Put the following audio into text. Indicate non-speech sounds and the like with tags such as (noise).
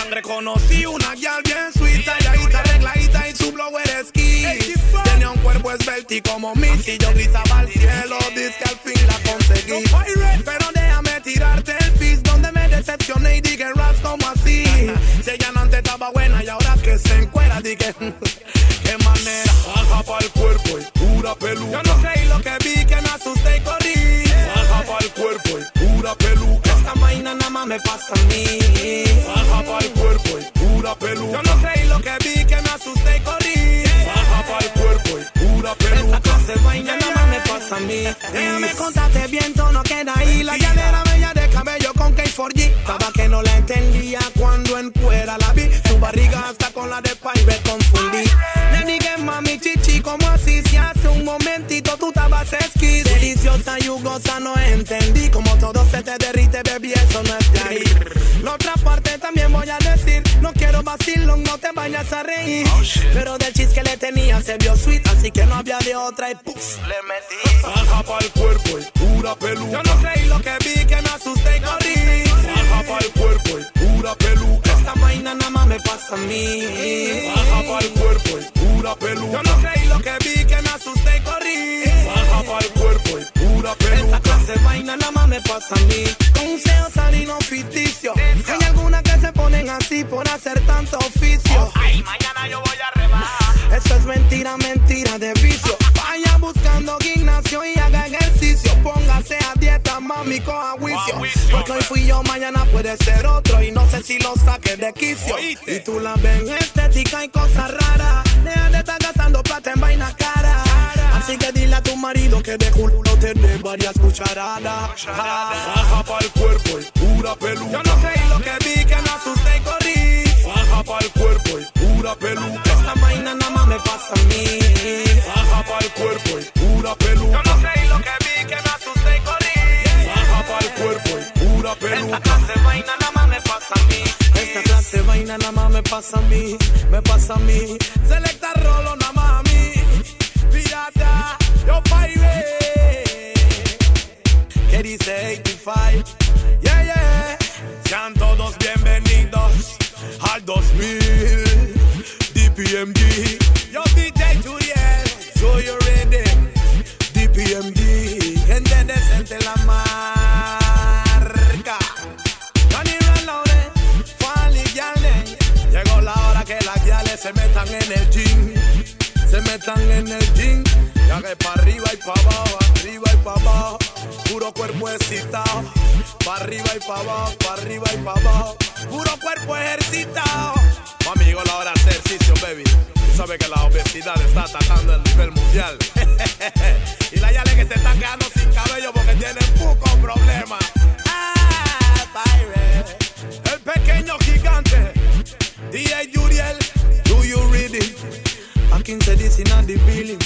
sangre conocí una guial bien suita, y arregladita y su blower ski. Tenía un cuerpo esbelto como Missy, yo gritaba al cielo, dice que al fin la conseguí. Pero déjame tirarte el pis donde me decepcioné y dije raps como así. (laughs) Si ella no antes estaba buena y ahora que se encuera, dije (laughs) qué manera. Baja pa'l cuerpo y pura peluca. Yo no creí lo que vi, que me asusté y corrí. Baja pa'l cuerpo y pura peluca. Esta vaina nada más me pasa a mí. Pa'l cuerpo y pura peluca. Yo no creí lo que vi, que me asusté y corrí. Baja pa'l cuerpo y pura peluca. Esta clase de vaina nada más me pasa a mí. Déjame contarte bien, todo no queda ahí. La llanera bella de cabello con K4G. Estaba que no la entendía cuando en fuera la vi. Tu barriga hasta con la de Pai me confundí. Le dije, mami, chichi, ¿cómo así? Si hace un momentito tú estabas esquí. Deliciosa y jugosa, no entendí. Como todo se te derrite, baby, eso no es de ahí. La otra parte No quiero vacilón, no te vayas a reír. Pero del chis que le tenía se vio sweet, así que no había de otra y puf, le metí. Baja pa'l cuerpo y pura peluca. Yo no creí lo que vi, que me asusté y corrí. Baja pa'l cuerpo y pura peluca. Esta vaina nada más me pasa a mí. Baja pa'l cuerpo y pura peluca. Yo no creí lo que vi, que me asusté y corrí. Baja pa'l cuerpo y pura Esta peluca. clase de vaina nada más me pasa a mí. Consejos salinos ficticios. Ponen así por hacer tanto oficio. Ay, mañana yo voy a rebajar. Eso es mentira, mentira de vicio. Vaya buscando gimnasio y haga ejercicio. Póngase a dieta, mami, coja juicio. Porque hoy fui yo, mañana puede ser otro. Y no sé si lo saque de quicio. Y tú la ves en estética y cosas raras. Deja de estar gastando plata en vaina cara. Así que dile a tu marido que de culo te dé varias cucharadas. Baja pa'l cuerpo y pura peluca. Yo no creí lo que vi, que me asusté y corrí. Baja pa'l cuerpo y pura peluca. Esta vaina nada más me pasa a mí. Baja pa'l cuerpo y pura peluca. Yo no creí lo que vi, que me asusté y corrí. Baja pa'l cuerpo y pura Esta peluca. clase de vaina nada más me pasa a mí. Esta clase vaina nada más me pasa a mí. Me pasa a mí. Selecta rolo nada más metan en el gym. Se metan en el gym. Ya que pa' arriba y pa' abajo, arriba y pa' abajo. Puro cuerpo excitado. Pa' arriba y pa' abajo, pa' arriba y pa' abajo. Puro cuerpo ejercitado. Mami, la hora de ejercicio, baby. Tú sabes que la obesidad está atacando el nivel mundial. (laughs) y la yale que se están quedando This on the building.